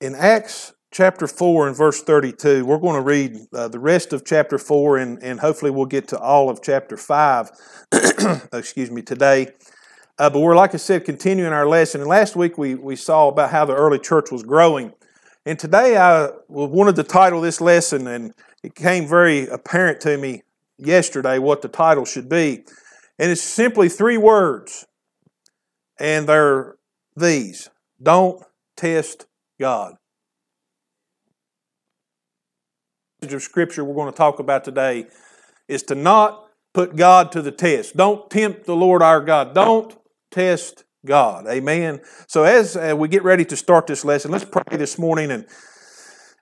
in Acts chapter 4 and verse 32, we're going to read uh, the rest of chapter 4 and, and hopefully we'll get to all of chapter 5, excuse me, today. Uh, but we're, like I said, continuing our lesson. And last week we, we saw about how the early church was growing. And today I wanted to title this lesson, and it came very apparent to me yesterday what the title should be. And it's simply three words, and they're these Don't test God. of Scripture we're going to talk about today is to not put God to the test. Don't tempt the Lord our God. Don't test God. Amen. So as we get ready to start this lesson, let's pray this morning and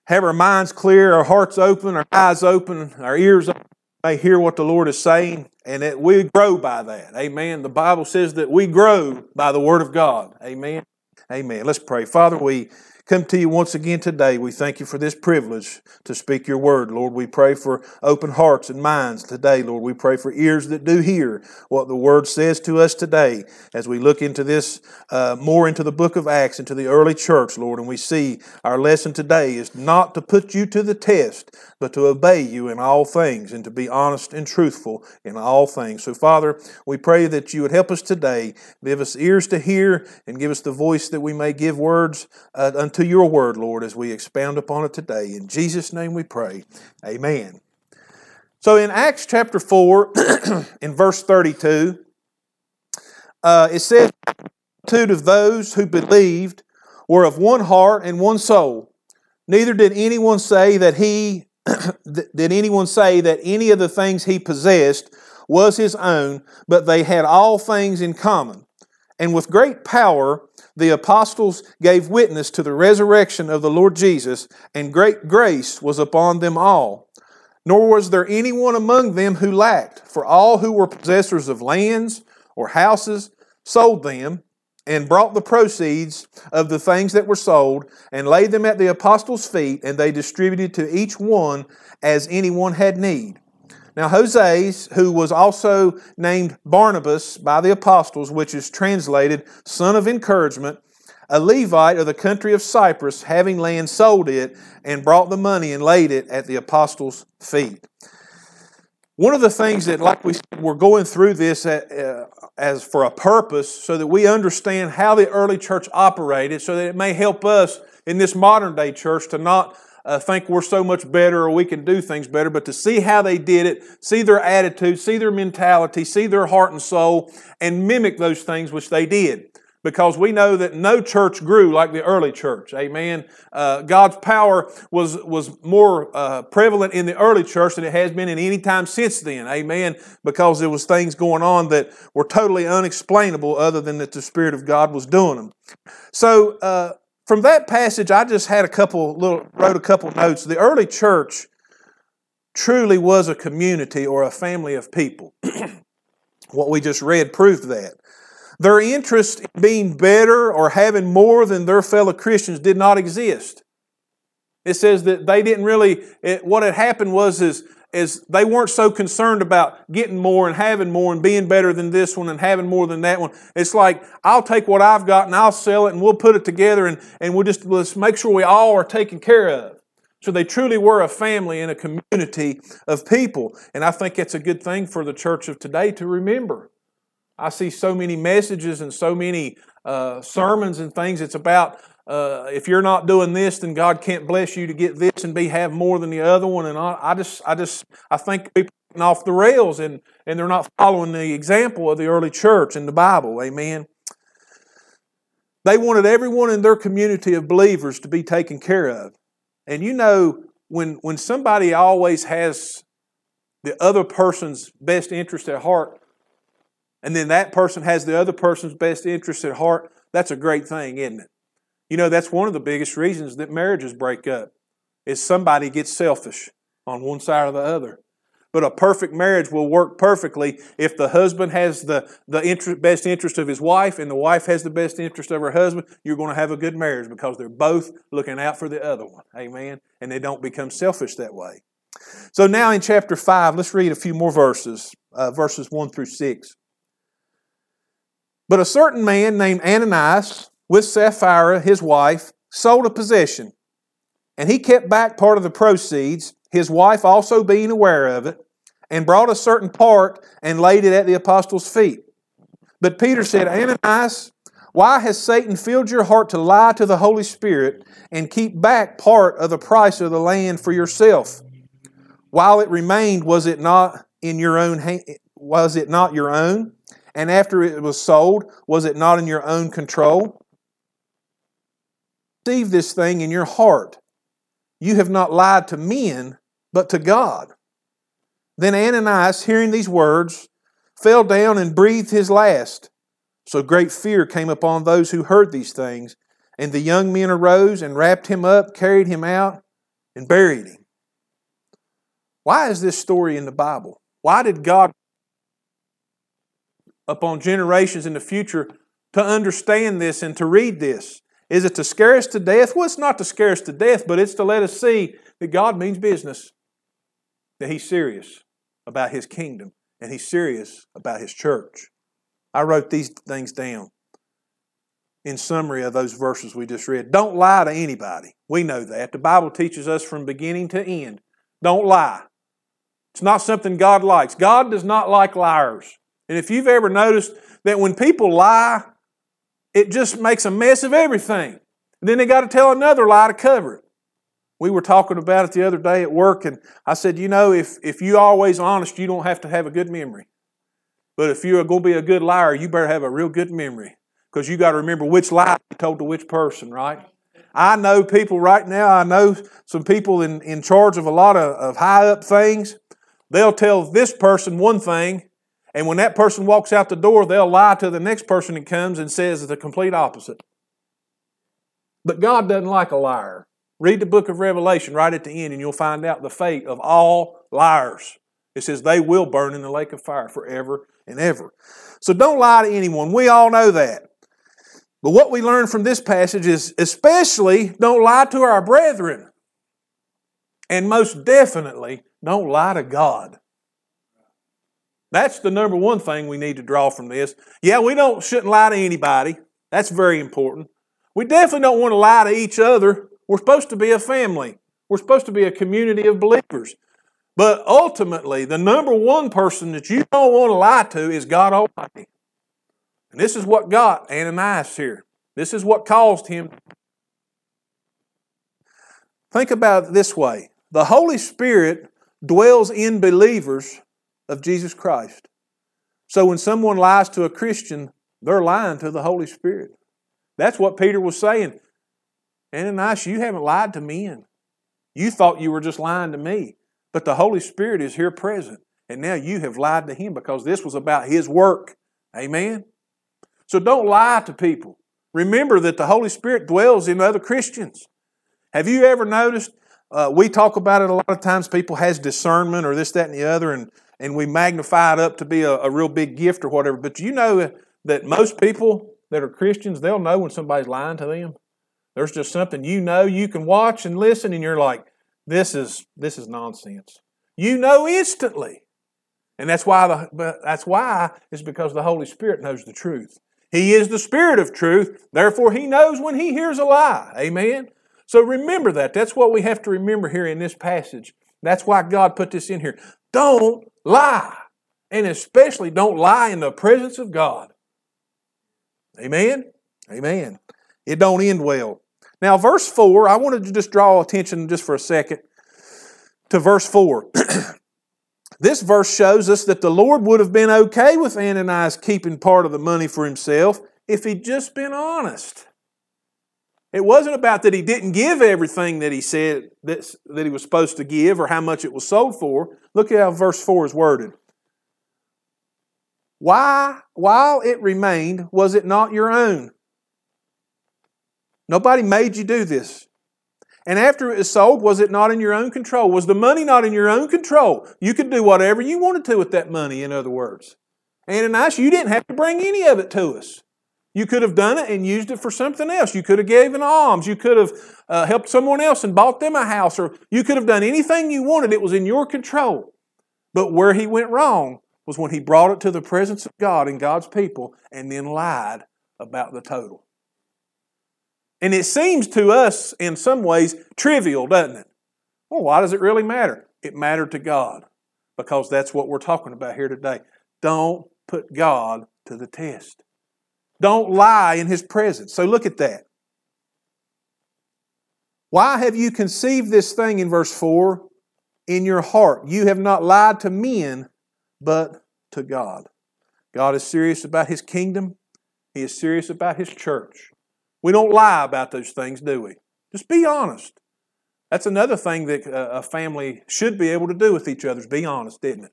have our minds clear, our hearts open, our eyes open, our ears open. May hear what the Lord is saying, and that we grow by that. Amen. The Bible says that we grow by the Word of God. Amen. Amen. Let's pray. Father, we come to you once again today. We thank you for this privilege to speak your word. Lord, we pray for open hearts and minds today. Lord, we pray for ears that do hear what the word says to us today as we look into this uh, more into the book of Acts, into the early church, Lord. And we see our lesson today is not to put you to the test, but to obey you in all things and to be honest and truthful in all things. So, Father, we pray that you would help us today, give us ears to hear, and give us the voice that we may give words uh, unto to your word, Lord, as we expound upon it today. In Jesus' name we pray. Amen. So in Acts chapter 4, in verse 32, uh, it says, multitude of those who believed were of one heart and one soul. Neither did anyone say that he did anyone say that any of the things he possessed was his own, but they had all things in common. And with great power the apostles gave witness to the resurrection of the Lord Jesus, and great grace was upon them all. Nor was there anyone among them who lacked, for all who were possessors of lands or houses sold them and brought the proceeds of the things that were sold and laid them at the apostles' feet, and they distributed to each one as anyone had need. Now, Joses, who was also named Barnabas by the apostles, which is translated son of encouragement, a Levite of the country of Cyprus, having land, sold it and brought the money and laid it at the apostles' feet. One of the things that, like we said, we're going through this uh, as for a purpose so that we understand how the early church operated, so that it may help us in this modern day church to not uh, think we're so much better or we can do things better, but to see how they did it, see their attitude, see their mentality, see their heart and soul, and mimic those things which they did. Because we know that no church grew like the early church. Amen. Uh, God's power was, was more uh, prevalent in the early church than it has been in any time since then. Amen. Because there was things going on that were totally unexplainable other than that the Spirit of God was doing them. So, uh, from that passage, I just had a couple little wrote a couple notes. The early church truly was a community or a family of people. what we just read proved that. Their interest in being better or having more than their fellow Christians did not exist. It says that they didn't really, it, what had happened was is is they weren't so concerned about getting more and having more and being better than this one and having more than that one. It's like, I'll take what I've got and I'll sell it and we'll put it together and, and we'll just let's make sure we all are taken care of. So they truly were a family and a community of people. And I think it's a good thing for the church of today to remember. I see so many messages and so many uh, sermons and things. It's about uh, if you're not doing this, then God can't bless you to get this and be have more than the other one. And I, I just, I just, I think people are off the rails and and they're not following the example of the early church in the Bible. Amen. They wanted everyone in their community of believers to be taken care of. And you know, when when somebody always has the other person's best interest at heart, and then that person has the other person's best interest at heart, that's a great thing, isn't it? You know, that's one of the biggest reasons that marriages break up is somebody gets selfish on one side or the other. But a perfect marriage will work perfectly if the husband has the, the interest, best interest of his wife and the wife has the best interest of her husband. You're going to have a good marriage because they're both looking out for the other one. Amen. And they don't become selfish that way. So now in chapter 5, let's read a few more verses, uh, verses 1 through 6. But a certain man named Ananias, with Sapphira, his wife, sold a possession, and he kept back part of the proceeds, his wife also being aware of it, and brought a certain part and laid it at the apostles' feet. But Peter said, Ananias, why has Satan filled your heart to lie to the Holy Spirit and keep back part of the price of the land for yourself? While it remained, was it not in your own hand? was it not your own? And after it was sold, was it not in your own control? Receive this thing in your heart. You have not lied to men, but to God. Then Ananias, hearing these words, fell down and breathed his last. So great fear came upon those who heard these things. And the young men arose and wrapped him up, carried him out, and buried him. Why is this story in the Bible? Why did God, upon generations in the future, to understand this and to read this? Is it to scare us to death? Well, it's not to scare us to death, but it's to let us see that God means business, that He's serious about His kingdom, and He's serious about His church. I wrote these things down in summary of those verses we just read. Don't lie to anybody. We know that. The Bible teaches us from beginning to end. Don't lie. It's not something God likes. God does not like liars. And if you've ever noticed that when people lie, it just makes a mess of everything. And then they got to tell another lie to cover it. We were talking about it the other day at work, and I said, you know, if, if you're always honest, you don't have to have a good memory. But if you're going to be a good liar, you better have a real good memory because you got to remember which lie you told to which person, right? I know people right now, I know some people in, in charge of a lot of, of high up things. They'll tell this person one thing, and when that person walks out the door, they'll lie to the next person that comes and says the complete opposite. But God doesn't like a liar. Read the book of Revelation right at the end, and you'll find out the fate of all liars. It says they will burn in the lake of fire forever and ever. So don't lie to anyone. We all know that. But what we learn from this passage is especially don't lie to our brethren. And most definitely, don't lie to God. That's the number one thing we need to draw from this. Yeah, we don't shouldn't lie to anybody. That's very important. We definitely don't want to lie to each other. We're supposed to be a family. We're supposed to be a community of believers. But ultimately, the number one person that you don't want to lie to is God Almighty. And this is what got Ananias here. This is what caused him. Think about it this way the Holy Spirit dwells in believers of Jesus Christ. So when someone lies to a Christian, they're lying to the Holy Spirit. That's what Peter was saying. Ananias, you haven't lied to men. You thought you were just lying to me. But the Holy Spirit is here present. And now you have lied to Him because this was about His work. Amen? So don't lie to people. Remember that the Holy Spirit dwells in other Christians. Have you ever noticed? Uh, we talk about it a lot of times. People has discernment or this, that, and the other, and, and we magnify it up to be a, a real big gift or whatever. But you know that most people that are Christians, they'll know when somebody's lying to them. There's just something you know you can watch and listen, and you're like, this is this is nonsense. You know instantly. And that's why the that's why is because the Holy Spirit knows the truth. He is the Spirit of truth, therefore he knows when he hears a lie. Amen. So remember that. That's what we have to remember here in this passage. That's why God put this in here. Don't lie. And especially don't lie in the presence of God. Amen. Amen. It don't end well. Now, verse 4, I wanted to just draw attention just for a second to verse 4. this verse shows us that the Lord would have been okay with Ananias keeping part of the money for himself if he'd just been honest. It wasn't about that he didn't give everything that he said that, that he was supposed to give or how much it was sold for. Look at how verse 4 is worded. Why, while it remained, was it not your own? Nobody made you do this. And after it was sold, was it not in your own control? Was the money not in your own control? You could do whatever you wanted to with that money, in other words. Ananias, you didn't have to bring any of it to us. You could have done it and used it for something else. You could have given alms. You could have uh, helped someone else and bought them a house, or you could have done anything you wanted. It was in your control. But where he went wrong was when he brought it to the presence of God and God's people and then lied about the total. And it seems to us, in some ways, trivial, doesn't it? Well, why does it really matter? It mattered to God because that's what we're talking about here today. Don't put God to the test. Don't lie in His presence. So look at that. Why have you conceived this thing in verse 4 in your heart? You have not lied to men, but to God. God is serious about His kingdom, He is serious about His church. We don't lie about those things, do we? Just be honest. That's another thing that a family should be able to do with each other is be honest, isn't it?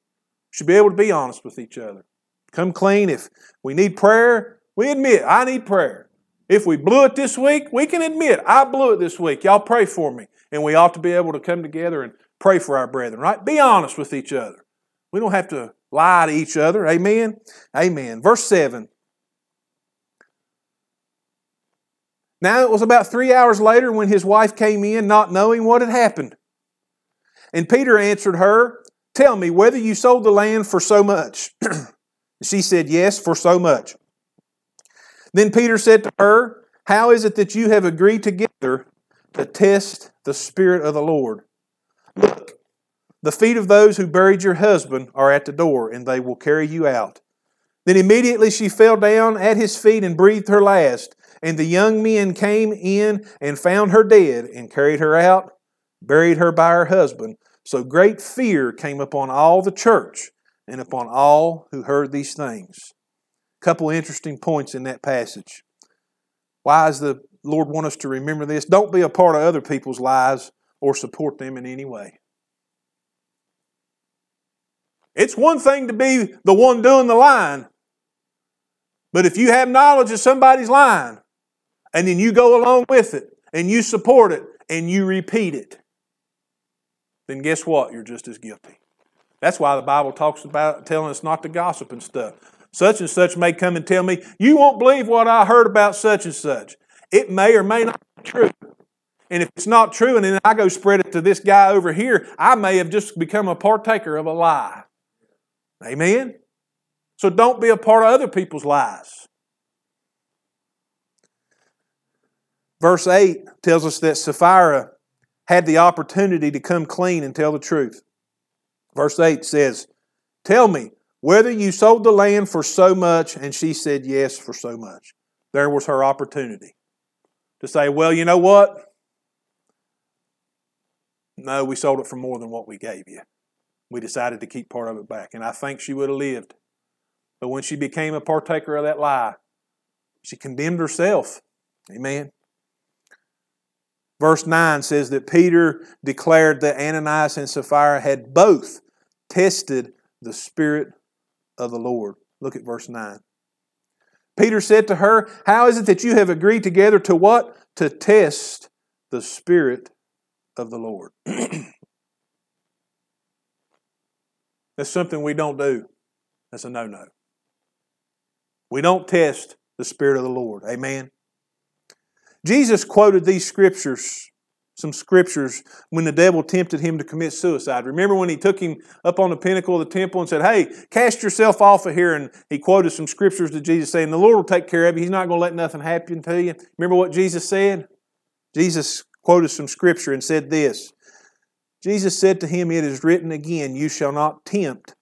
Should be able to be honest with each other. Come clean. If we need prayer, we admit, I need prayer. If we blew it this week, we can admit, I blew it this week. Y'all pray for me. And we ought to be able to come together and pray for our brethren, right? Be honest with each other. We don't have to lie to each other. Amen? Amen. Verse 7. Now it was about three hours later when his wife came in, not knowing what had happened. And Peter answered her, Tell me whether you sold the land for so much. she said, Yes, for so much. Then Peter said to her, How is it that you have agreed together to test the Spirit of the Lord? Look, the feet of those who buried your husband are at the door, and they will carry you out. Then immediately she fell down at his feet and breathed her last. And the young men came in and found her dead, and carried her out, buried her by her husband. So great fear came upon all the church and upon all who heard these things. Couple interesting points in that passage. Why does the Lord want us to remember this? Don't be a part of other people's lives or support them in any way. It's one thing to be the one doing the lying, but if you have knowledge of somebody's lying, and then you go along with it, and you support it, and you repeat it, then guess what? You're just as guilty. That's why the Bible talks about telling us not to gossip and stuff. Such and such may come and tell me, You won't believe what I heard about such and such. It may or may not be true. And if it's not true, and then I go spread it to this guy over here, I may have just become a partaker of a lie. Amen? So don't be a part of other people's lies. Verse 8 tells us that Sapphira had the opportunity to come clean and tell the truth. Verse 8 says, Tell me whether you sold the land for so much, and she said, Yes, for so much. There was her opportunity to say, Well, you know what? No, we sold it for more than what we gave you. We decided to keep part of it back. And I think she would have lived. But when she became a partaker of that lie, she condemned herself. Amen. Verse 9 says that Peter declared that Ananias and Sapphira had both tested the Spirit of the Lord. Look at verse 9. Peter said to her, How is it that you have agreed together to what? To test the Spirit of the Lord. That's something we don't do. That's a no no. We don't test the Spirit of the Lord. Amen. Jesus quoted these scriptures some scriptures when the devil tempted him to commit suicide. Remember when he took him up on the pinnacle of the temple and said, Hey, cast yourself off of here? And he quoted some scriptures to Jesus saying, The Lord will take care of you. He's not going to let nothing happen to you. Remember what Jesus said? Jesus quoted some scripture and said this Jesus said to him, It is written again, You shall not tempt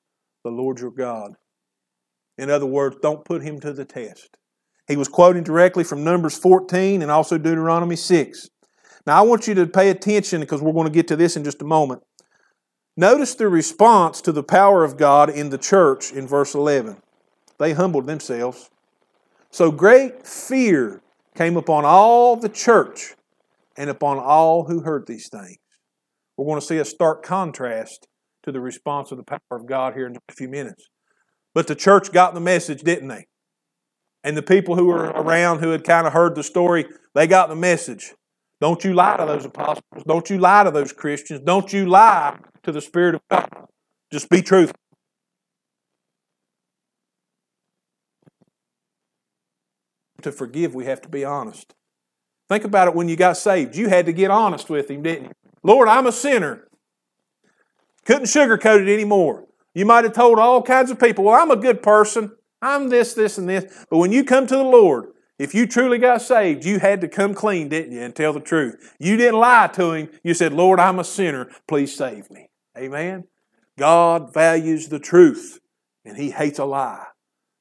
the Lord your God. In other words, don't put him to the test. He was quoting directly from Numbers 14 and also Deuteronomy 6. Now, I want you to pay attention because we're going to get to this in just a moment. Notice the response to the power of God in the church in verse 11. They humbled themselves. So great fear came upon all the church and upon all who heard these things. We're going to see a stark contrast to the response of the power of God here in just a few minutes. But the church got the message, didn't they? And the people who were around who had kind of heard the story, they got the message. Don't you lie to those apostles. Don't you lie to those Christians. Don't you lie to the Spirit of God. Just be truthful. To forgive, we have to be honest. Think about it when you got saved. You had to get honest with Him, didn't you? Lord, I'm a sinner. Couldn't sugarcoat it anymore. You might have told all kinds of people, well, I'm a good person. I'm this, this, and this. But when you come to the Lord, If you truly got saved, you had to come clean, didn't you, and tell the truth. You didn't lie to him. You said, Lord, I'm a sinner. Please save me. Amen. God values the truth, and he hates a lie.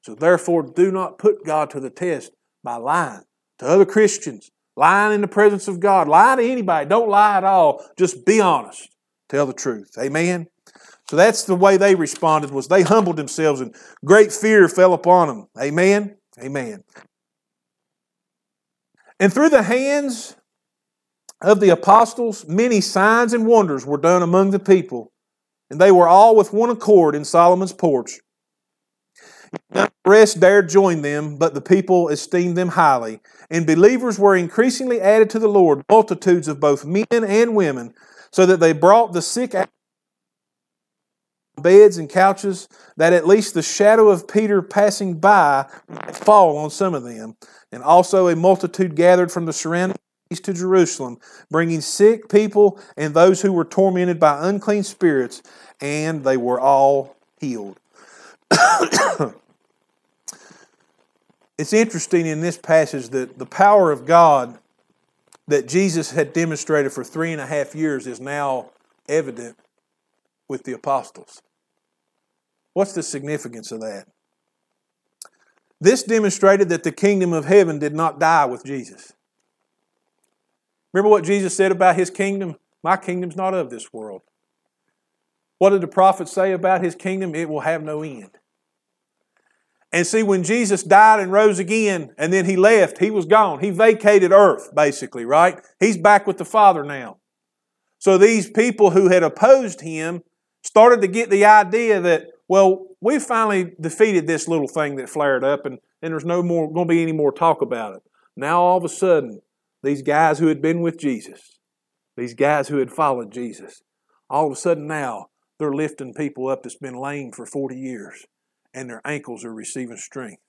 So therefore, do not put God to the test by lying to other Christians, lying in the presence of God. Lie to anybody. Don't lie at all. Just be honest. Tell the truth. Amen. So that's the way they responded was they humbled themselves and great fear fell upon them. Amen. Amen. And through the hands of the apostles, many signs and wonders were done among the people, and they were all with one accord in Solomon's porch. None the rest dared join them, but the people esteemed them highly. And believers were increasingly added to the Lord, multitudes of both men and women, so that they brought the sick out beds and couches, that at least the shadow of Peter passing by might fall on some of them. And also a multitude gathered from the surrounding to Jerusalem, bringing sick people and those who were tormented by unclean spirits, and they were all healed. it's interesting in this passage that the power of God that Jesus had demonstrated for three and a half years is now evident with the apostles. What's the significance of that? This demonstrated that the kingdom of heaven did not die with Jesus. Remember what Jesus said about his kingdom? My kingdom's not of this world. What did the prophets say about his kingdom? It will have no end. And see, when Jesus died and rose again, and then he left, he was gone. He vacated earth, basically, right? He's back with the Father now. So these people who had opposed him started to get the idea that, well, we finally defeated this little thing that flared up, and, and there's no more going to be any more talk about it. Now, all of a sudden, these guys who had been with Jesus, these guys who had followed Jesus, all of a sudden now, they're lifting people up that's been lame for 40 years and their ankles are receiving strength.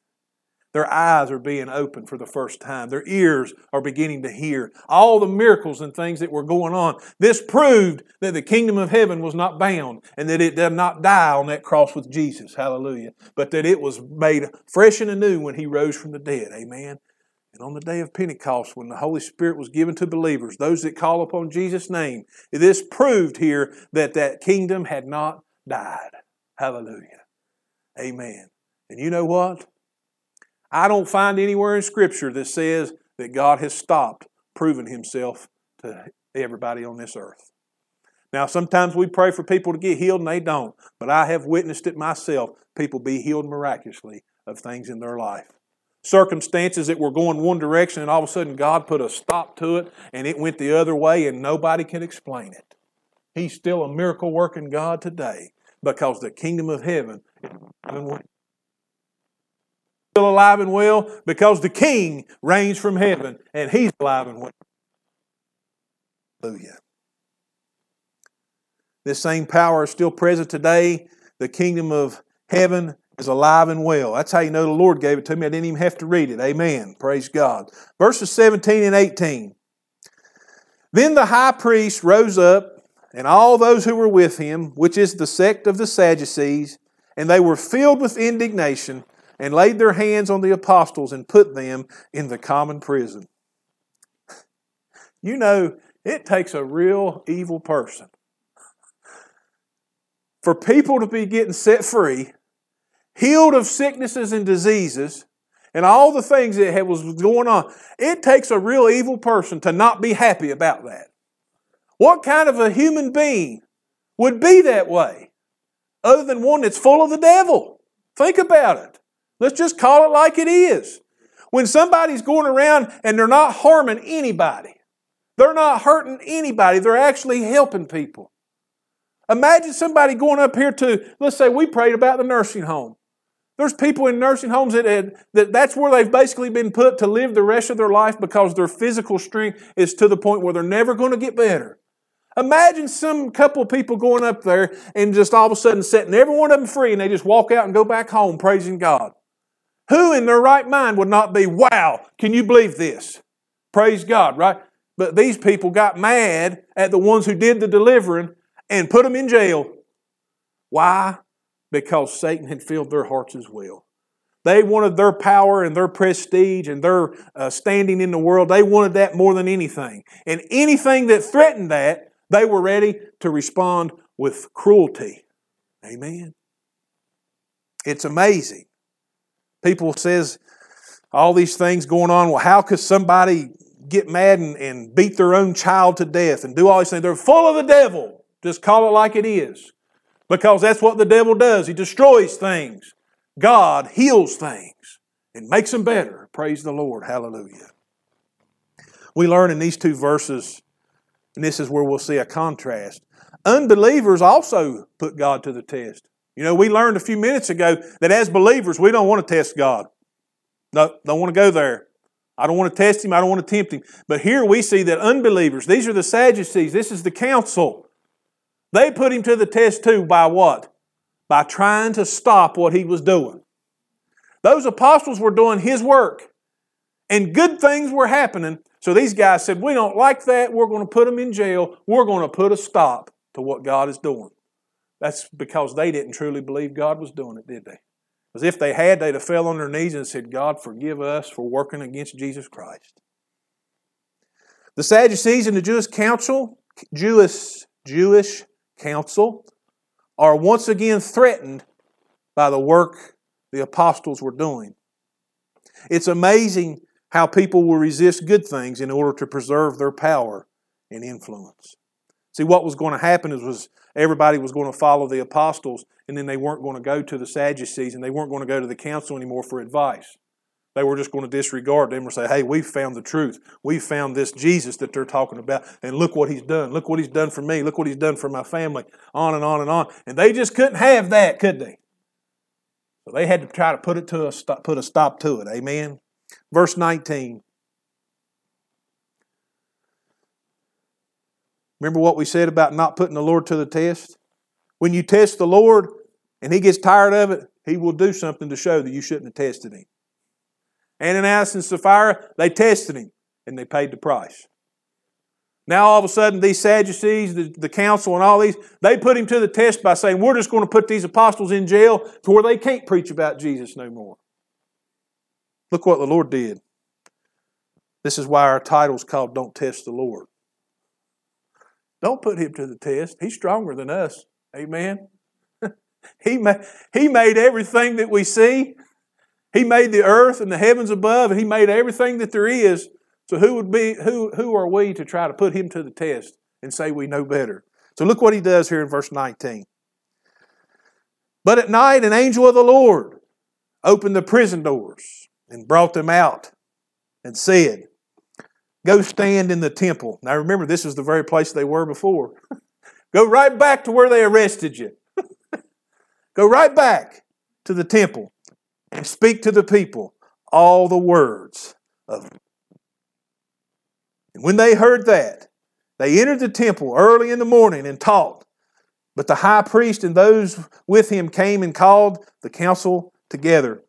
Their eyes are being opened for the first time. Their ears are beginning to hear. All the miracles and things that were going on. This proved that the kingdom of heaven was not bound and that it did not die on that cross with Jesus. Hallelujah. But that it was made fresh and anew when he rose from the dead. Amen. And on the day of Pentecost, when the Holy Spirit was given to believers, those that call upon Jesus' name, this proved here that that kingdom had not died. Hallelujah. Amen. And you know what? I don't find anywhere in Scripture that says that God has stopped proving Himself to everybody on this earth. Now, sometimes we pray for people to get healed and they don't, but I have witnessed it myself. People be healed miraculously of things in their life. Circumstances that were going one direction, and all of a sudden God put a stop to it and it went the other way, and nobody can explain it. He's still a miracle working God today because the kingdom of heaven still alive and well because the king reigns from heaven and he's alive and well. Hallelujah. This same power is still present today. The kingdom of heaven is alive and well. That's how you know the Lord gave it to me. I didn't even have to read it. Amen. Praise God. Verses 17 and 18. Then the high priest rose up and all those who were with him, which is the sect of the Sadducees, and they were filled with indignation and laid their hands on the apostles and put them in the common prison. You know, it takes a real evil person for people to be getting set free, healed of sicknesses and diseases, and all the things that was going on. It takes a real evil person to not be happy about that. What kind of a human being would be that way other than one that's full of the devil? Think about it. Let's just call it like it is. When somebody's going around and they're not harming anybody, they're not hurting anybody, they're actually helping people. Imagine somebody going up here to, let's say we prayed about the nursing home. There's people in nursing homes that, had, that that's where they've basically been put to live the rest of their life because their physical strength is to the point where they're never going to get better. Imagine some couple of people going up there and just all of a sudden setting every one of them free and they just walk out and go back home praising God. Who in their right mind would not be, wow, can you believe this? Praise God, right? But these people got mad at the ones who did the delivering and put them in jail. Why? Because Satan had filled their hearts as well. They wanted their power and their prestige and their uh, standing in the world. They wanted that more than anything. And anything that threatened that, they were ready to respond with cruelty. Amen. It's amazing. People says all these things going on. Well, how could somebody get mad and, and beat their own child to death and do all these things? They're full of the devil. Just call it like it is. Because that's what the devil does. He destroys things. God heals things and makes them better. Praise the Lord. Hallelujah. We learn in these two verses, and this is where we'll see a contrast. Unbelievers also put God to the test. You know, we learned a few minutes ago that as believers, we don't want to test God. No, don't want to go there. I don't want to test him. I don't want to tempt him. But here we see that unbelievers, these are the Sadducees, this is the council. They put him to the test too by what? by trying to stop what he was doing. Those apostles were doing his work, and good things were happening. So these guys said, We don't like that. We're going to put them in jail. We're going to put a stop to what God is doing. That's because they didn't truly believe God was doing it, did they? Because if they had, they'd have fell on their knees and said, God, forgive us for working against Jesus Christ. The Sadducees and the Jewish council, Jewish, Jewish council, are once again threatened by the work the apostles were doing. It's amazing how people will resist good things in order to preserve their power and influence. See, what was going to happen is was everybody was going to follow the apostles, and then they weren't going to go to the Sadducees, and they weren't going to go to the council anymore for advice. They were just going to disregard them or say, hey, we've found the truth. We've found this Jesus that they're talking about. And look what he's done. Look what he's done for me. Look what he's done for my family. On and on and on. And they just couldn't have that, could they? So they had to try to put it to a stop, put a stop to it. Amen. Verse 19. Remember what we said about not putting the Lord to the test? When you test the Lord and he gets tired of it, he will do something to show that you shouldn't have tested him. Ananias and Sapphira, they tested him and they paid the price. Now, all of a sudden, these Sadducees, the, the council, and all these, they put him to the test by saying, We're just going to put these apostles in jail to where they can't preach about Jesus no more. Look what the Lord did. This is why our title is called Don't Test the Lord. Don't put him to the test. He's stronger than us. Amen. he, ma- he made everything that we see. He made the earth and the heavens above, and He made everything that there is. So who would be who who are we to try to put him to the test and say we know better? So look what he does here in verse 19. But at night an angel of the Lord opened the prison doors and brought them out and said, Go stand in the temple. Now remember, this is the very place they were before. Go right back to where they arrested you. Go right back to the temple and speak to the people all the words of And when they heard that, they entered the temple early in the morning and taught. But the high priest and those with him came and called the council together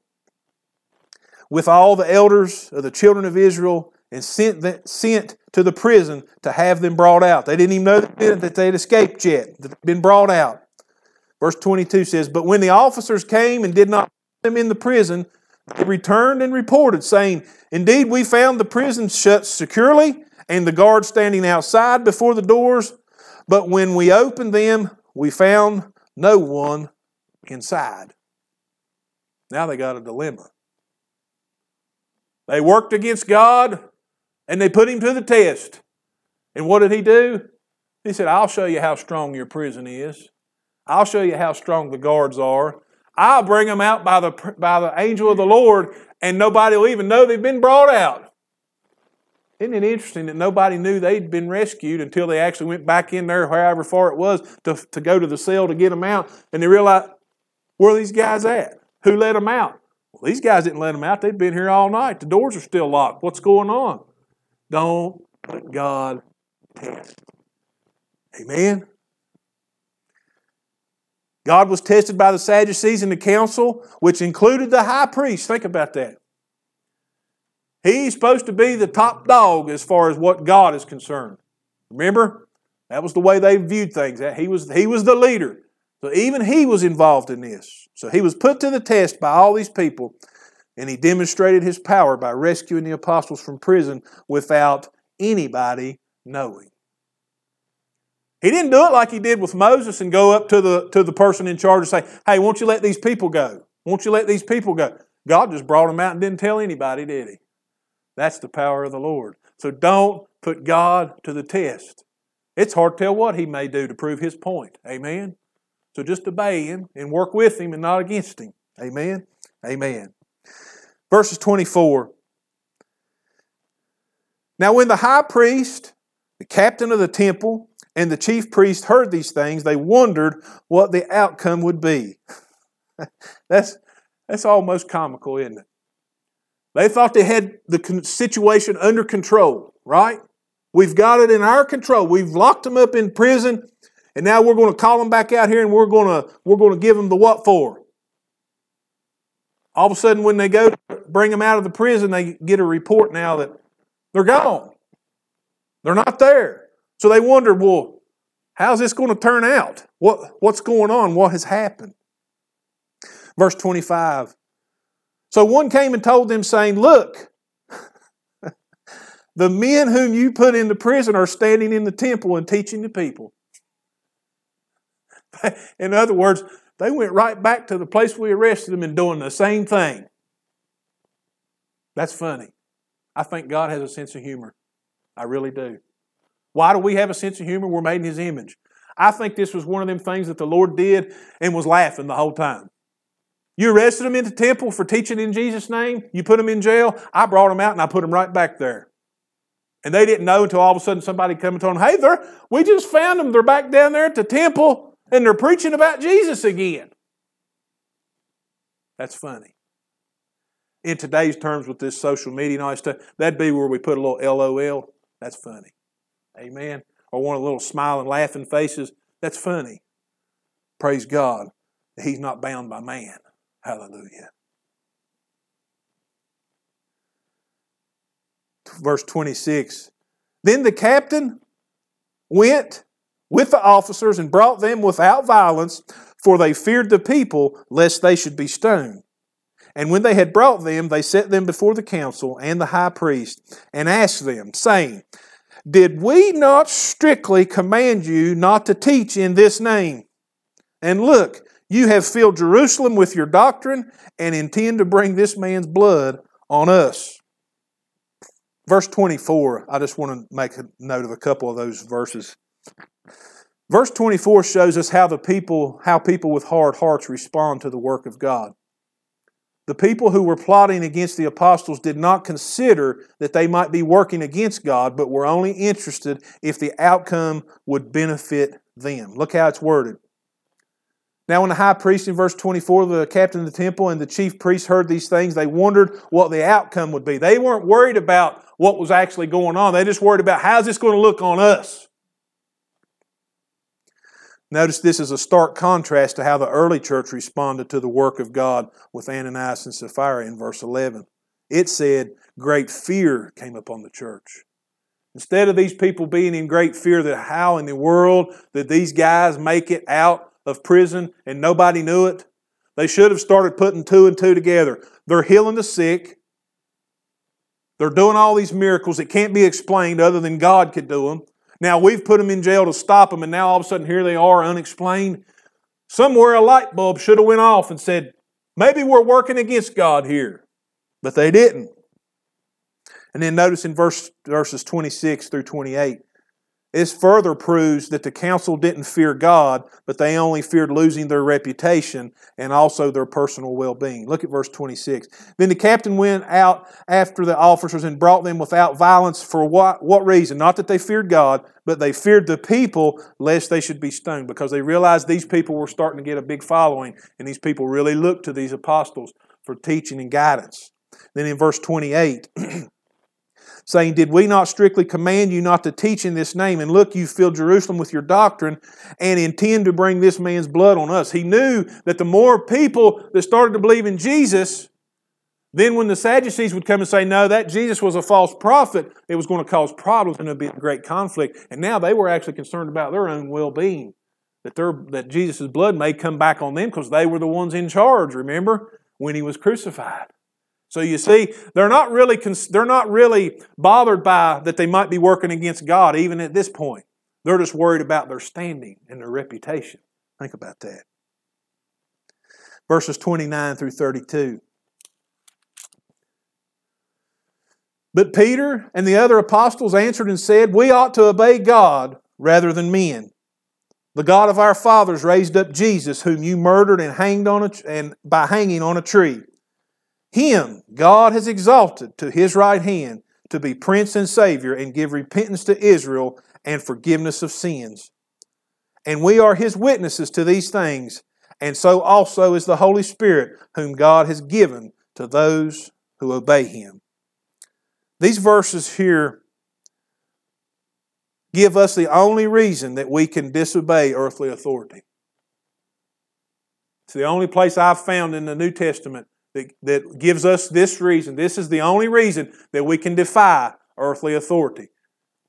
with all the elders of the children of Israel and sent, them, sent to the prison to have them brought out. They didn't even know that they'd escaped yet, they'd been brought out. Verse 22 says, But when the officers came and did not put them in the prison, they returned and reported, saying, Indeed, we found the prison shut securely and the guards standing outside before the doors, but when we opened them, we found no one inside. Now they got a dilemma. They worked against God and they put him to the test. And what did he do? He said, I'll show you how strong your prison is. I'll show you how strong the guards are. I'll bring them out by the, by the angel of the Lord, and nobody will even know they've been brought out. Isn't it interesting that nobody knew they'd been rescued until they actually went back in there, however far it was, to, to go to the cell to get them out, and they realized, where are these guys at? Who let them out? Well, these guys didn't let them out. They've been here all night. The doors are still locked. What's going on? Don't let God test. Amen. God was tested by the Sadducees in the council, which included the high priest. Think about that. He's supposed to be the top dog as far as what God is concerned. Remember? That was the way they viewed things. He was, he was the leader. So even he was involved in this. So he was put to the test by all these people. And he demonstrated his power by rescuing the apostles from prison without anybody knowing. He didn't do it like he did with Moses and go up to the, to the person in charge and say, Hey, won't you let these people go? Won't you let these people go? God just brought them out and didn't tell anybody, did he? That's the power of the Lord. So don't put God to the test. It's hard to tell what he may do to prove his point. Amen? So just obey him and work with him and not against him. Amen? Amen. Verses 24. Now, when the high priest, the captain of the temple, and the chief priest heard these things, they wondered what the outcome would be. that's, that's almost comical, isn't it? They thought they had the situation under control, right? We've got it in our control. We've locked them up in prison, and now we're going to call them back out here and we're going to, we're going to give them the what for. All of a sudden, when they go bring them out of the prison, they get a report now that they're gone. They're not there. So they wondered, well, how's this going to turn out? What, what's going on? What has happened? Verse 25. So one came and told them, saying, Look, the men whom you put into prison are standing in the temple and teaching the people. in other words, they went right back to the place we arrested them and doing the same thing. That's funny. I think God has a sense of humor. I really do. Why do we have a sense of humor? We're made in His image. I think this was one of them things that the Lord did and was laughing the whole time. You arrested them in the temple for teaching in Jesus' name. You put them in jail. I brought them out and I put them right back there. And they didn't know until all of a sudden somebody come and told them, hey, they're, we just found them. They're back down there at the temple and they're preaching about Jesus again. That's funny. In today's terms, with this social media and all that stuff, that'd be where we put a little LOL. That's funny. Amen. Or one of the little smiling, laughing faces. That's funny. Praise God. He's not bound by man. Hallelujah. Verse 26. Then the captain went with the officers and brought them without violence, for they feared the people, lest they should be stoned. And when they had brought them, they set them before the council and the high priest, and asked them, saying, Did we not strictly command you not to teach in this name? And look, you have filled Jerusalem with your doctrine and intend to bring this man's blood on us. Verse 24, I just want to make a note of a couple of those verses. Verse 24 shows us how the people how people with hard hearts respond to the work of God. The people who were plotting against the apostles did not consider that they might be working against God, but were only interested if the outcome would benefit them. Look how it's worded. Now, when the high priest in verse 24, the captain of the temple, and the chief priest heard these things, they wondered what the outcome would be. They weren't worried about what was actually going on, they just worried about how's this going to look on us. Notice this is a stark contrast to how the early church responded to the work of God with Ananias and Sapphira in verse 11. It said, Great fear came upon the church. Instead of these people being in great fear that how in the world did these guys make it out of prison and nobody knew it, they should have started putting two and two together. They're healing the sick. They're doing all these miracles that can't be explained other than God could do them. Now we've put them in jail to stop them, and now all of a sudden here they are unexplained. Somewhere a light bulb should have went off and said, maybe we're working against God here. But they didn't. And then notice in verse, verses 26 through 28, this further proves that the council didn't fear God, but they only feared losing their reputation and also their personal well being. Look at verse 26. Then the captain went out after the officers and brought them without violence. For what, what reason? Not that they feared God, but they feared the people lest they should be stoned because they realized these people were starting to get a big following and these people really looked to these apostles for teaching and guidance. Then in verse 28, saying, Did we not strictly command you not to teach in this name? And look, you fill Jerusalem with your doctrine and intend to bring this man's blood on us. He knew that the more people that started to believe in Jesus, then when the Sadducees would come and say, No, that Jesus was a false prophet, it was going to cause problems and be a great conflict. And now they were actually concerned about their own well being. That, that Jesus' blood may come back on them because they were the ones in charge, remember, when he was crucified. So you see, they're not really they're not really bothered by that they might be working against God even at this point. They're just worried about their standing and their reputation. Think about that. Verses 29 through 32. But Peter and the other apostles answered and said, We ought to obey God rather than men. The God of our fathers raised up Jesus, whom you murdered and hanged on a, and by hanging on a tree. Him God has exalted to his right hand to be prince and savior and give repentance to Israel and forgiveness of sins. And we are his witnesses to these things, and so also is the Holy Spirit, whom God has given to those who obey him. These verses here give us the only reason that we can disobey earthly authority. It's the only place I've found in the New Testament that, that gives us this reason. This is the only reason that we can defy earthly authority,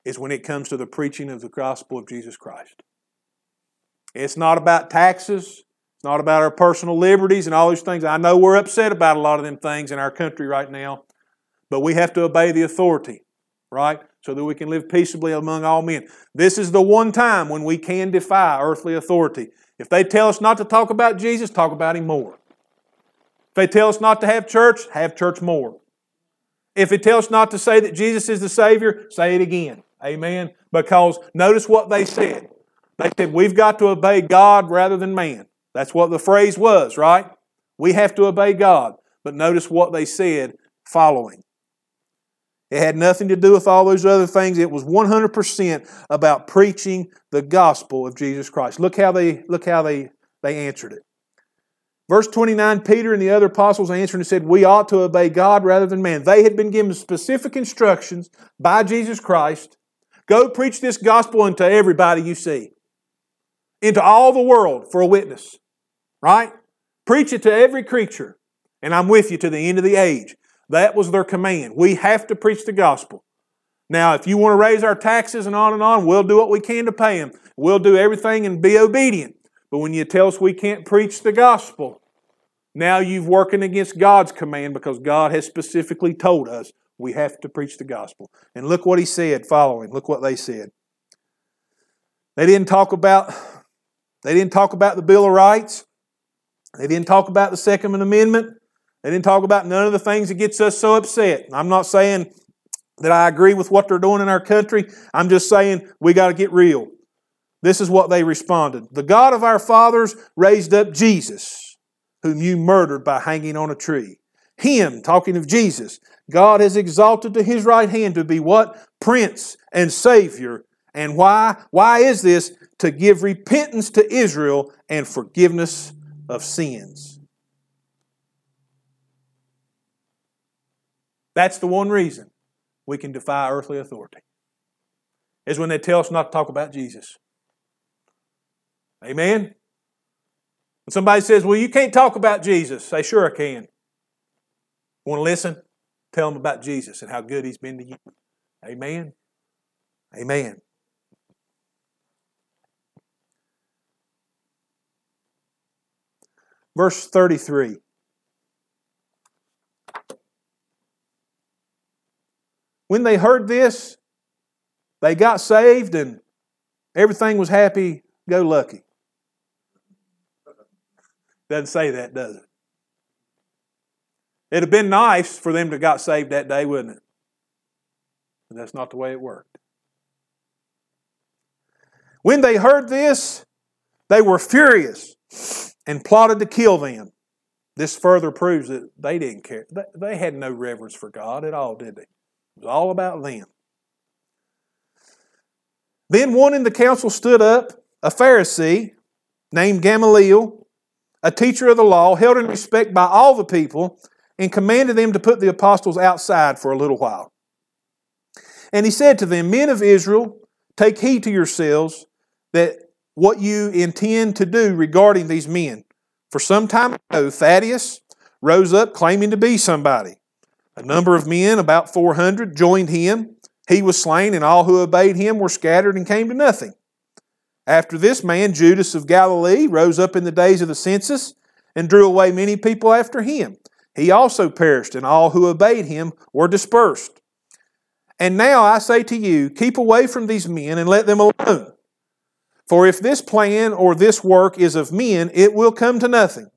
is when it comes to the preaching of the gospel of Jesus Christ. It's not about taxes. It's not about our personal liberties and all those things. I know we're upset about a lot of them things in our country right now. But we have to obey the authority, right? So that we can live peaceably among all men. This is the one time when we can defy earthly authority. If they tell us not to talk about Jesus, talk about Him more. If they tell us not to have church, have church more. If they tell us not to say that Jesus is the Savior, say it again. Amen. Because notice what they said. They said, We've got to obey God rather than man. That's what the phrase was, right? We have to obey God. But notice what they said following. It had nothing to do with all those other things. It was 100% about preaching the gospel of Jesus Christ. Look how they look how they, they answered it. Verse 29, Peter and the other apostles answered and said, We ought to obey God rather than man. They had been given specific instructions by Jesus Christ. Go preach this gospel unto everybody you see, into all the world for a witness. Right? Preach it to every creature, and I'm with you to the end of the age. That was their command. We have to preach the gospel. Now, if you want to raise our taxes and on and on, we'll do what we can to pay them. We'll do everything and be obedient. But when you tell us we can't preach the gospel, now you've working against God's command because God has specifically told us we have to preach the gospel. And look what he said following. Look what they said. They didn't talk about they didn't talk about the Bill of Rights. They didn't talk about the Second Amendment. They didn't talk about none of the things that gets us so upset. I'm not saying that I agree with what they're doing in our country. I'm just saying we got to get real. This is what they responded. The God of our fathers raised up Jesus, whom you murdered by hanging on a tree. Him, talking of Jesus, God has exalted to his right hand to be what? Prince and Savior. And why? Why is this? To give repentance to Israel and forgiveness of sins. That's the one reason we can defy earthly authority. Is when they tell us not to talk about Jesus. Amen? When somebody says, Well, you can't talk about Jesus, say, Sure, I can. Want to listen? Tell them about Jesus and how good He's been to you. Amen? Amen. Verse 33. When they heard this, they got saved and everything was happy go lucky. Doesn't say that, does it? It'd have been nice for them to got saved that day, wouldn't it? But that's not the way it worked. When they heard this, they were furious and plotted to kill them. This further proves that they didn't care. They had no reverence for God at all, did they? It was all about them. Then one in the council stood up, a Pharisee named Gamaliel, a teacher of the law, held in respect by all the people, and commanded them to put the apostles outside for a little while. And he said to them, Men of Israel, take heed to yourselves that what you intend to do regarding these men. For some time ago, Theudas rose up claiming to be somebody. A number of men, about 400, joined him. He was slain, and all who obeyed him were scattered and came to nothing. After this man, Judas of Galilee, rose up in the days of the census and drew away many people after him. he also perished, and all who obeyed him were dispersed. And now I say to you, keep away from these men and let them alone. For if this plan or this work is of men, it will come to nothing.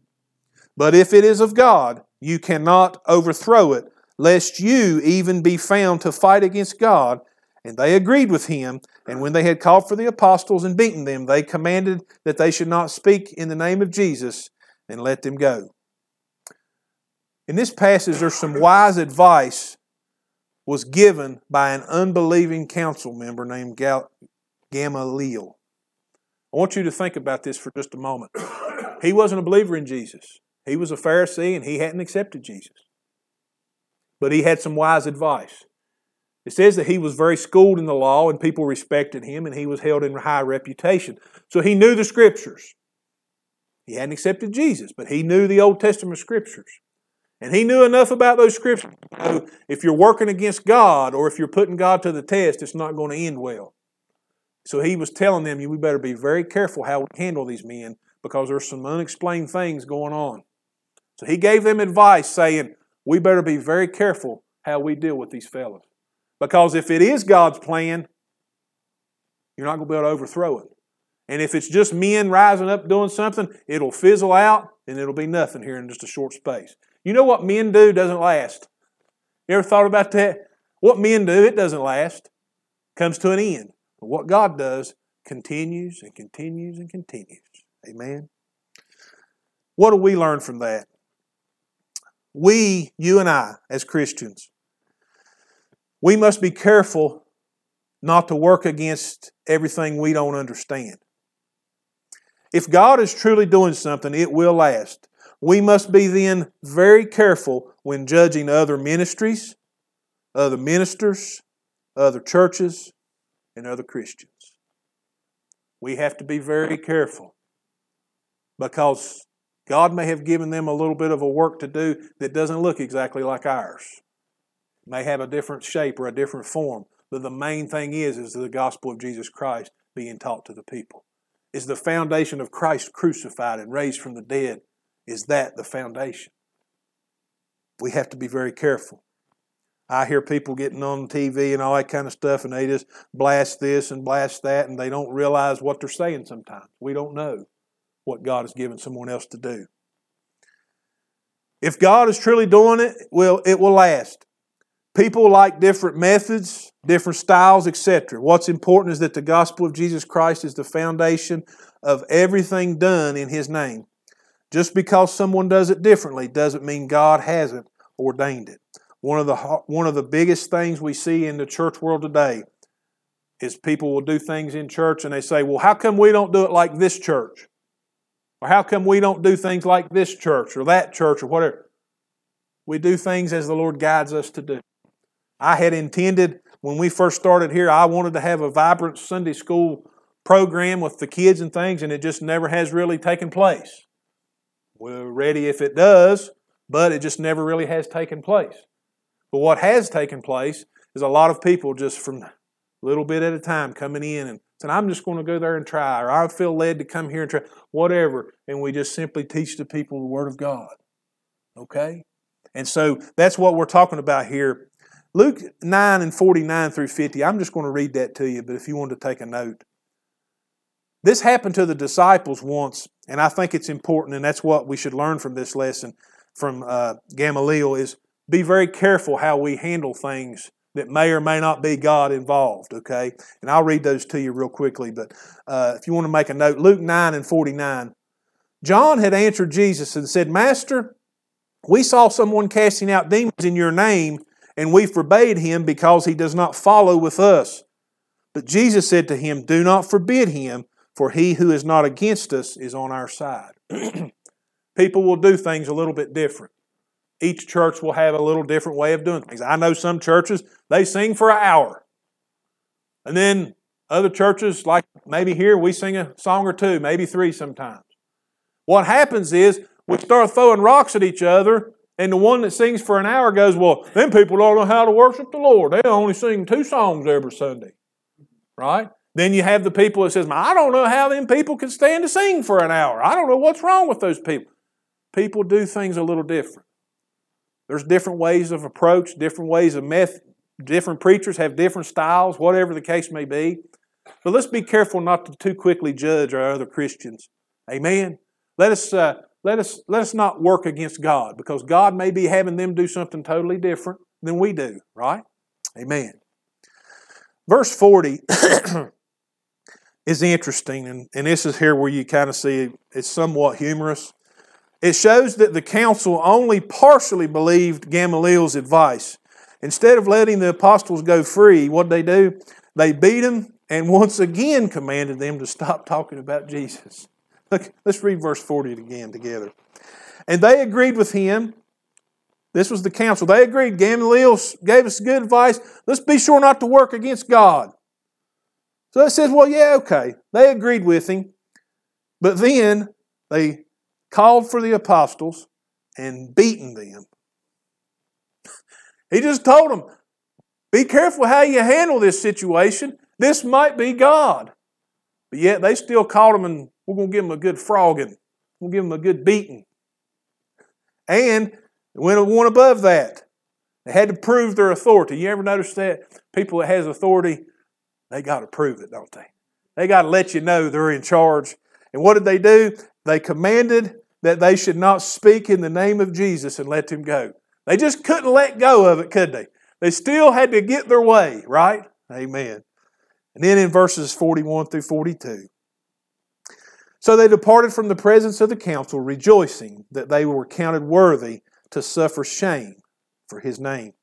But if it is of God, you cannot overthrow it, lest you even be found to fight against God. And they agreed with him. And when they had called for the apostles and beaten them, they commanded that they should not speak in the name of Jesus and let them go. In this passage, there's some wise advice was given by an unbelieving council member named Gamaliel. I want you to think about this for just a moment. He wasn't a believer in Jesus. He was a Pharisee and he hadn't accepted Jesus. But he had some wise advice. It says that he was very schooled in the law and people respected him and he was held in high reputation. So he knew the scriptures. He hadn't accepted Jesus, but he knew the Old Testament scriptures. And he knew enough about those scriptures. So if you're working against God or if you're putting God to the test, it's not going to end well. So he was telling them, we better be very careful how we handle these men because there's some unexplained things going on. So he gave them advice saying, we better be very careful how we deal with these fellows. Because if it is God's plan, you're not going to be able to overthrow it. And if it's just men rising up doing something, it'll fizzle out and it'll be nothing here in just a short space. You know what men do doesn't last. You ever thought about that? What men do, it doesn't last. Comes to an end. But what God does continues and continues and continues. Amen. What do we learn from that? We, you and I, as Christians, we must be careful not to work against everything we don't understand. If God is truly doing something, it will last. We must be then very careful when judging other ministries, other ministers, other churches, and other Christians. We have to be very careful because God may have given them a little bit of a work to do that doesn't look exactly like ours. May have a different shape or a different form, but the main thing is is the gospel of Jesus Christ being taught to the people. Is the foundation of Christ crucified and raised from the dead is that the foundation? We have to be very careful. I hear people getting on TV and all that kind of stuff, and they just blast this and blast that, and they don't realize what they're saying sometimes. We don't know what God has given someone else to do. If God is truly doing it, well, it will last. People like different methods, different styles, etc. What's important is that the gospel of Jesus Christ is the foundation of everything done in His name. Just because someone does it differently doesn't mean God hasn't ordained it. One of the one of the biggest things we see in the church world today is people will do things in church and they say, "Well, how come we don't do it like this church?" Or how come we don't do things like this church or that church or whatever? We do things as the Lord guides us to do. I had intended when we first started here, I wanted to have a vibrant Sunday school program with the kids and things, and it just never has really taken place. We're ready if it does, but it just never really has taken place. But what has taken place is a lot of people just from a little bit at a time coming in and saying, I'm just going to go there and try, or I feel led to come here and try, whatever. And we just simply teach the people the Word of God. Okay? And so that's what we're talking about here. Luke 9 and 49 through 50, I'm just going to read that to you, but if you want to take a note. This happened to the disciples once, and I think it's important, and that's what we should learn from this lesson from uh, Gamaliel is be very careful how we handle things that may or may not be God involved, okay? And I'll read those to you real quickly, but uh, if you want to make a note, Luke 9 and 49. John had answered Jesus and said, Master, we saw someone casting out demons in your name, and we forbade him because he does not follow with us. But Jesus said to him, Do not forbid him, for he who is not against us is on our side. People will do things a little bit different. Each church will have a little different way of doing things. I know some churches, they sing for an hour. And then other churches, like maybe here, we sing a song or two, maybe three sometimes. What happens is we start throwing rocks at each other, and the one that sings for an hour goes, Well, them people don't know how to worship the Lord. They only sing two songs every Sunday. Right? Then you have the people that says, I don't know how them people can stand to sing for an hour. I don't know what's wrong with those people. People do things a little different. There's different ways of approach, different ways of method. Different preachers have different styles, whatever the case may be. But let's be careful not to too quickly judge our other Christians. Amen. Let us uh, let us let us not work against God because God may be having them do something totally different than we do. Right? Amen. Verse forty is interesting, and, and this is here where you kind of see it's somewhat humorous. It shows that the council only partially believed Gamaliel's advice. Instead of letting the apostles go free, what did they do? They beat them and once again commanded them to stop talking about Jesus. Look, let's read verse 40 again together. And they agreed with him. This was the council. They agreed. Gamaliel gave us good advice. Let's be sure not to work against God. So it says, well, yeah, okay. They agreed with him. But then they called for the apostles and beaten them. He just told them, be careful how you handle this situation. This might be God. But yet they still called him and we're going to give them a good frogging. We'll give them a good beating. And they went one above that. They had to prove their authority. You ever notice that? People that has authority, they got to prove it, don't they? They got to let you know they're in charge. And what did they do? They commanded that they should not speak in the name of Jesus and let him go. They just couldn't let go of it, could they? They still had to get their way, right? Amen. And then in verses 41 through 42. So they departed from the presence of the council, rejoicing that they were counted worthy to suffer shame for his name.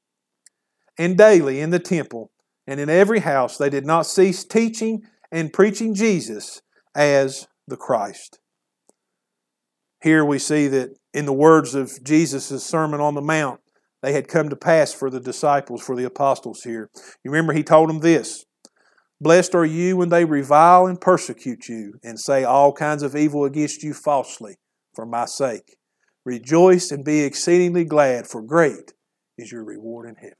And daily in the temple and in every house they did not cease teaching and preaching Jesus as the Christ. Here we see that in the words of Jesus' Sermon on the Mount, they had come to pass for the disciples, for the apostles here. You remember he told them this Blessed are you when they revile and persecute you and say all kinds of evil against you falsely for my sake. Rejoice and be exceedingly glad, for great is your reward in heaven.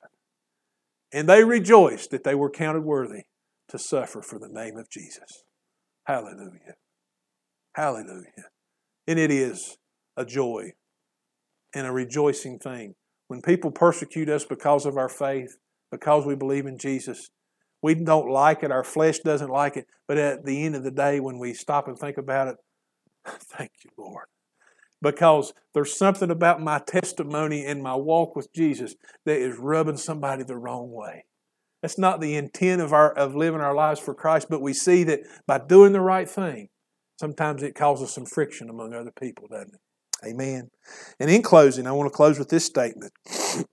And they rejoiced that they were counted worthy to suffer for the name of Jesus. Hallelujah. Hallelujah. And it is a joy and a rejoicing thing. When people persecute us because of our faith, because we believe in Jesus, we don't like it, our flesh doesn't like it, but at the end of the day, when we stop and think about it, thank you, Lord. Because there's something about my testimony and my walk with Jesus that is rubbing somebody the wrong way. That's not the intent of our of living our lives for Christ, but we see that by doing the right thing, sometimes it causes some friction among other people, doesn't it? Amen. And in closing, I want to close with this statement.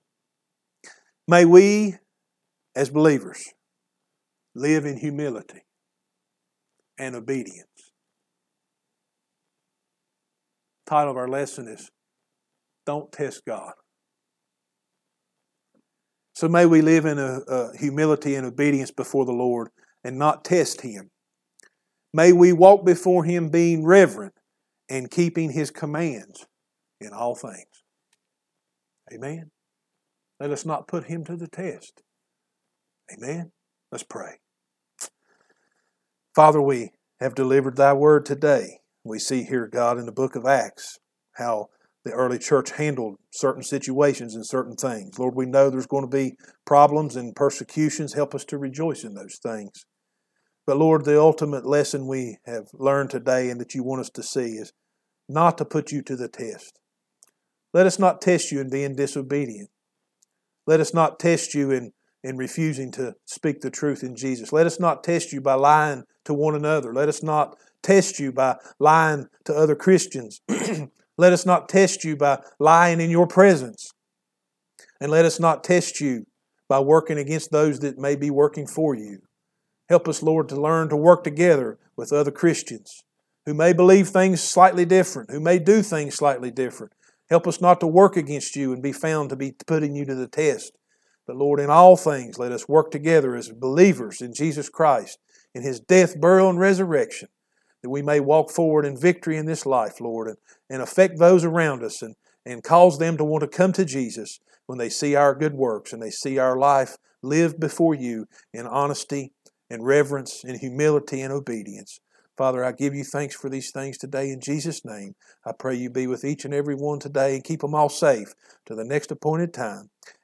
May we, as believers, live in humility and obedience. title of our lesson is Don't Test God. So may we live in a, a humility and obedience before the Lord and not test Him. May we walk before Him being reverent and keeping His commands in all things. Amen. Let us not put Him to the test. Amen. Let's pray. Father, we have delivered Thy word today. We see here, God, in the book of Acts, how the early church handled certain situations and certain things. Lord, we know there's going to be problems and persecutions. Help us to rejoice in those things. But Lord, the ultimate lesson we have learned today and that you want us to see is not to put you to the test. Let us not test you in being disobedient. Let us not test you in, in refusing to speak the truth in Jesus. Let us not test you by lying to one another. Let us not test you by lying to other Christians. let us not test you by lying in your presence. And let us not test you by working against those that may be working for you. Help us, Lord, to learn to work together with other Christians who may believe things slightly different, who may do things slightly different. Help us not to work against you and be found to be putting you to the test. But Lord, in all things, let us work together as believers in Jesus Christ, in His death, burial, and resurrection, that we may walk forward in victory in this life, Lord, and, and affect those around us and, and cause them to want to come to Jesus when they see our good works and they see our life lived before you in honesty and reverence and humility and obedience. Father, I give you thanks for these things today in Jesus' name. I pray you be with each and every one today and keep them all safe to the next appointed time.